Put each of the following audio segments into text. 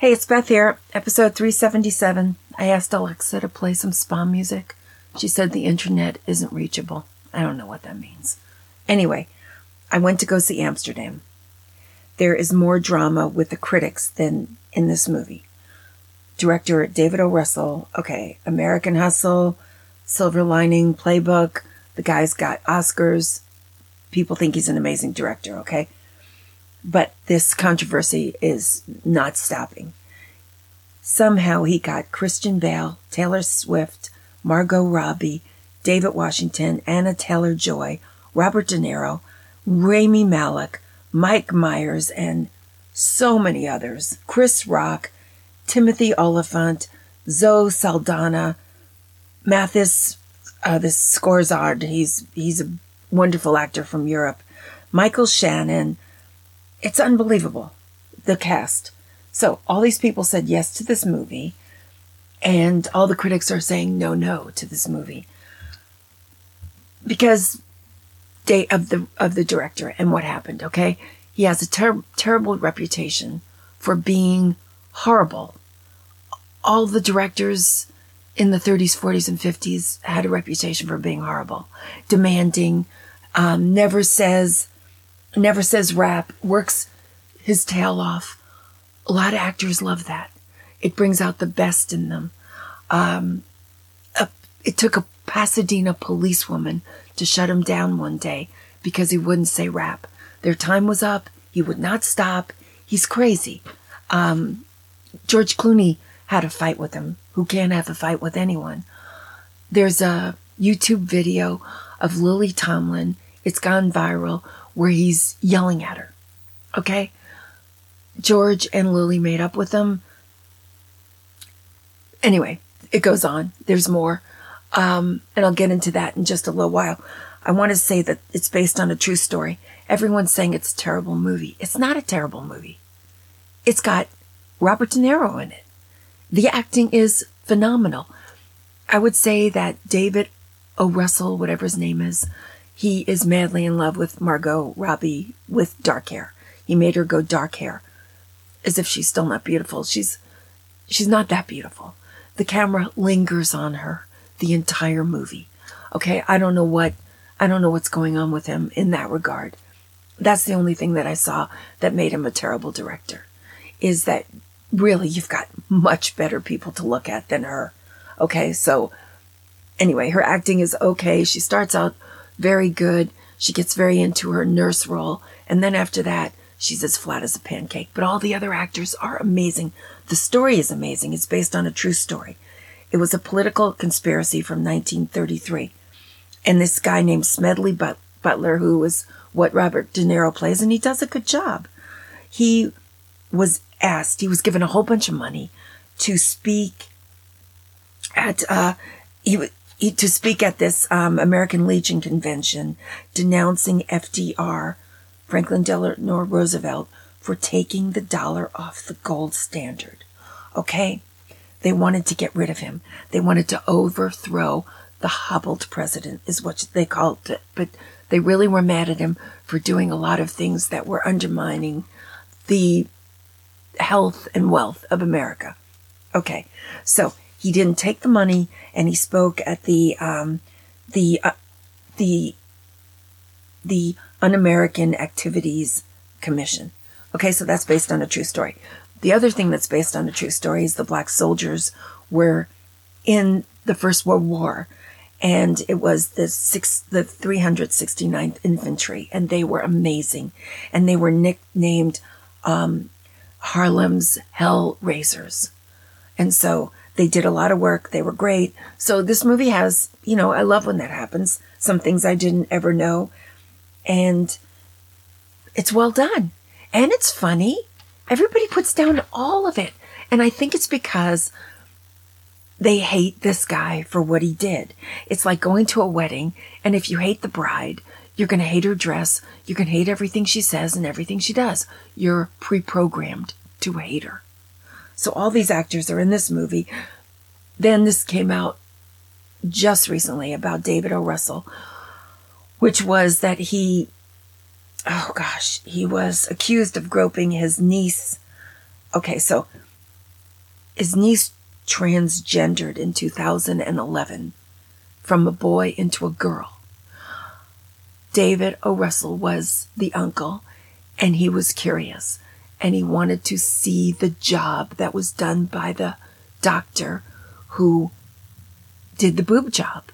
Hey, it's Beth here, episode 377. I asked Alexa to play some spa music. She said the internet isn't reachable. I don't know what that means. Anyway, I went to go see Amsterdam. There is more drama with the critics than in this movie. Director David O. Russell, okay, American Hustle, Silver Lining Playbook, the guy's got Oscars. People think he's an amazing director, okay? But this controversy is not stopping. Somehow he got Christian Bale, Taylor Swift, Margot Robbie, David Washington, Anya Taylor-Joy, Robert De Niro, Rami Malek, Mike Myers, and so many others. Chris Rock, Timothy Olyphant, Zoe Saldana, Mathis, uh, this Skorzard. He's he's a wonderful actor from Europe. Michael Shannon. It's unbelievable, the cast. So all these people said yes to this movie, and all the critics are saying no, no to this movie because day of the of the director and what happened. Okay, he has a ter- terrible reputation for being horrible. All the directors in the 30s, 40s, and 50s had a reputation for being horrible, demanding, um, never says, never says wrap, works his tail off. A lot of actors love that. It brings out the best in them. Um, a, it took a Pasadena policewoman to shut him down one day because he wouldn't say wrap. Their time was up. He would not stop. He's crazy. Um, George Clooney had a fight with him. Who can't have a fight with anyone? There's a YouTube video of Lily Tomlin. It's gone viral where he's yelling at her. Okay? George and Lily made up with him. Anyway, it goes on. There's more. Um, and I'll get into that in just a little while. I want to say that it's based on a true story. Everyone's saying it's a terrible movie. It's not a terrible movie. It's got Robert De Niro in it. The acting is phenomenal. I would say that David O. Russell, whatever his name is, he is madly in love with Margot Robbie with dark hair. He made her go dark hair as if she's still not beautiful. She's she's not that beautiful. The camera lingers on her the entire movie. Okay, I don't know what I don't know what's going on with him in that regard. That's the only thing that I saw that made him a terrible director. Is that really you've got much better people to look at than her. Okay, so anyway, her acting is okay. She starts out very good. She gets very into her nurse role, and then after that, she's as flat as a pancake. But all the other actors are amazing. The story is amazing. It's based on a true story. It was a political conspiracy from 1933. And this guy named Smedley but- Butler, who was what Robert De Niro plays, and he does a good job. He was asked, he was given a whole bunch of money to speak at, uh, he, he to speak at this um, American Legion convention denouncing FDR, Franklin Delano Roosevelt, for taking the dollar off the gold standard. Okay? They wanted to get rid of him. They wanted to overthrow the hobbled president, is what they called it. But they really were mad at him for doing a lot of things that were undermining the health and wealth of America. Okay, so he didn't take the money, and he spoke at the um, the uh, the the Un-American Activities Commission. Okay, so that's based on a true story. The other thing that's based on a true story is the black soldiers were in the First World War, and it was the six, the 369th Infantry, and they were amazing, and they were nicknamed um, Harlem's Hell Raisers, and so they did a lot of work. They were great. So this movie has, you know, I love when that happens. Some things I didn't ever know, and it's well done, and it's funny Everybody puts down all of it. And I think it's because they hate this guy for what he did. It's like going to a wedding, and if you hate the bride, you're going to hate her dress, you can hate everything she says and everything she does. You're pre programmed to hate her. So all these actors are in this movie. Then this came out just recently about David O. Russell, which was that he oh gosh, he was accused of groping his niece. Okay, so his niece transgendered in 2011 from a boy into a girl. David O. Russell was the uncle, and he was curious, and he wanted to see the job that was done by the doctor who did the boob job.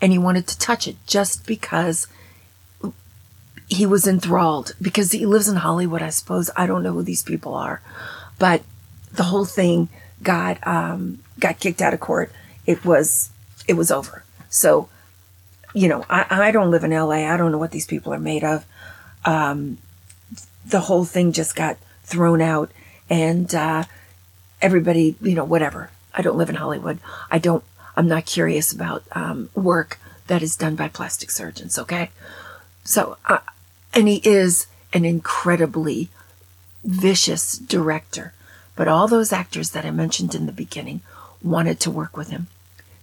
And he wanted to touch it just because he was enthralled, because he lives in Hollywood, I suppose. I don't know who these people are. But the whole thing got um, got kicked out of court. It was it was over. So you know, I, I don't live in LA. I don't know what these people are made of. Um, the whole thing just got thrown out and, uh, everybody, you know, whatever. I don't live in Hollywood. I don't, I'm not curious about, um, work that is done by plastic surgeons. Okay. So, uh, and he is an incredibly vicious director. But all those actors that I mentioned in the beginning wanted to work with him.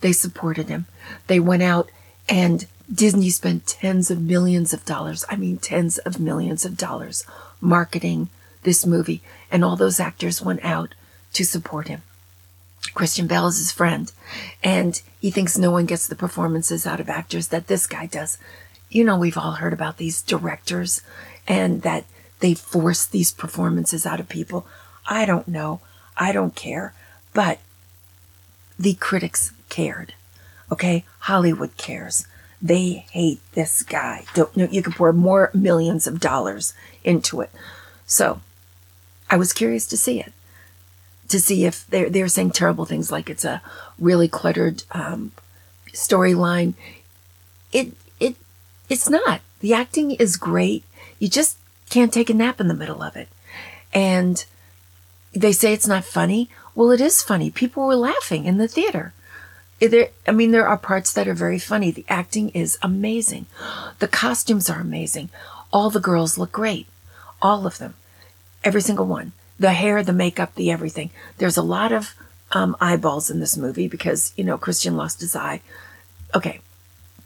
They supported him. They went out and Disney spent tens of millions of dollars, I mean, tens of millions of dollars marketing this movie, and all those actors went out to support him. Christian Bale is his friend, and he thinks no one gets the performances out of actors that this guy does. You know, we've all heard about these directors and that they force these performances out of people. I don't know. I don't care. But the critics cared. Okay, Hollywood cares. They hate this guy. Don't you could pour more millions of dollars into it. So I was curious to see it. To see if they're they're saying terrible things like it's a really cluttered um, storyline. It it it's not. The acting is great. You just can't take a nap in the middle of it. And they say it's not funny. Well, it is funny. People were laughing in the theater. There, I mean, there are parts that are very funny. The acting is amazing. The costumes are amazing. All the girls look great. All of them. Every single one. The hair, the makeup, the everything. There's a lot of um, eyeballs in this movie because, you know, Christian lost his eye. Okay.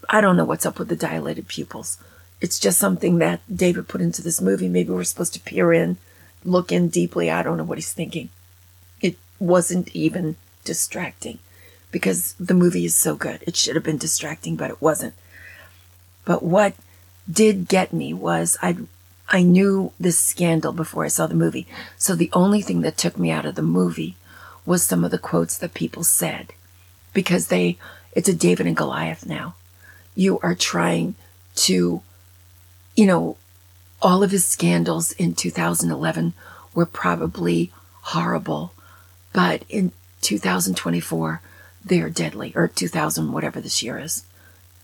I don't know what's up with the dilated pupils. It's just something that David put into this movie. Maybe we're supposed to peer in, look in deeply. I don't know what he's thinking. It wasn't even distracting because the movie is so good. It should have been distracting, but it wasn't. But what did get me was I I knew this scandal before I saw the movie. So the only thing that took me out of the movie was some of the quotes that people said because they it's a David and Goliath now. You are trying to you know all of his scandals in 2011 were probably horrible, but in 2024 they're deadly, or 2000, whatever this year is.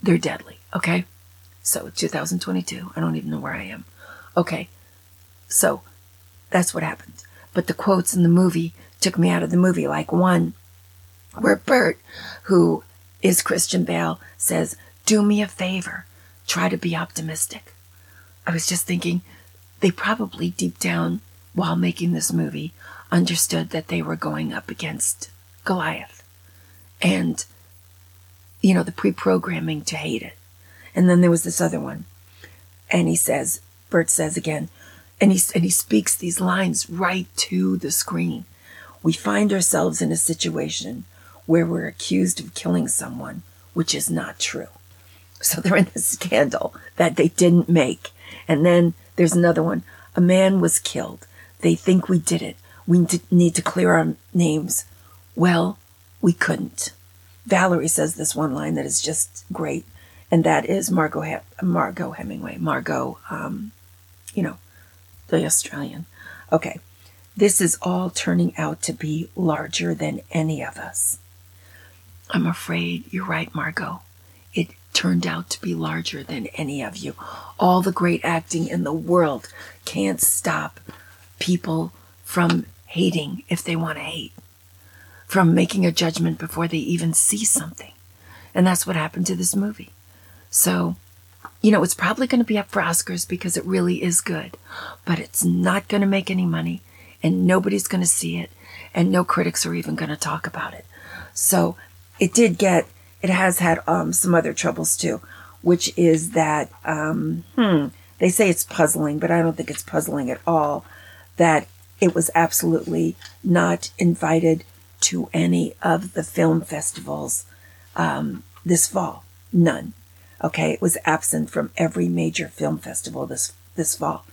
They're deadly, okay? So 2022, I don't even know where I am. Okay, so that's what happened. But the quotes in the movie took me out of the movie, like one where Bert, who is Christian Bale, says, Do me a favor, try to be optimistic. I was just thinking, they probably deep down, while making this movie, understood that they were going up against Goliath and, you know, the pre programming to hate it. And then there was this other one. And he says, Bert says again, and he, and he speaks these lines right to the screen. We find ourselves in a situation where we're accused of killing someone, which is not true. So they're in this scandal that they didn't make. And then there's another one. A man was killed. They think we did it. We need to clear our names. Well, we couldn't. Valerie says this one line that is just great, and that is Margot he- Margot Hemingway. Margot, um, you know, the Australian. Okay, this is all turning out to be larger than any of us. I'm afraid you're right, Margot. It turned out to be larger than any of you. All the great acting in the world can't stop people from hating if they want to hate from making a judgment before they even see something. And that's what happened to this movie. So, you know, it's probably going to be up for Oscars because it really is good, but it's not going to make any money and nobody's going to see it and no critics are even going to talk about it. So it did get, it has had um, some other troubles too, which is that, um, hmm, they say it's puzzling, but I don't think it's puzzling at all that it was absolutely not invited to any of the film festivals um, this fall. None. Okay, it was absent from every major film festival this this fall,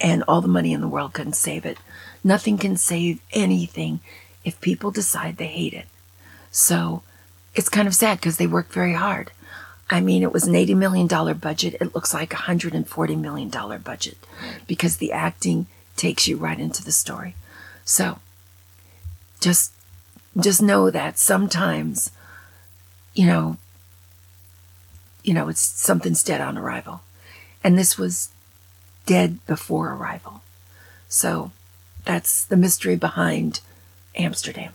and all the money in the world couldn't save it. Nothing can save anything if people decide they hate it. So it's kind of sad because they worked very hard. I mean, it was an $80 million budget. It looks like a $140 million budget because the acting takes you right into the story. So just, just know that sometimes, you know, you know, it's something's dead on arrival. And this was dead before arrival. So that's the mystery behind Amsterdam.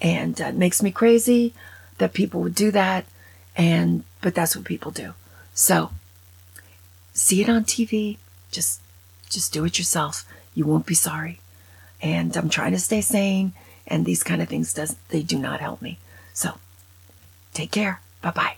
And uh, it makes me crazy that people would do that. And, but that's what people do. So see it on TV. Just, just do it yourself. You won't be sorry. And I'm trying to stay sane. And these kind of things does, they do not help me. So take care. Bye bye.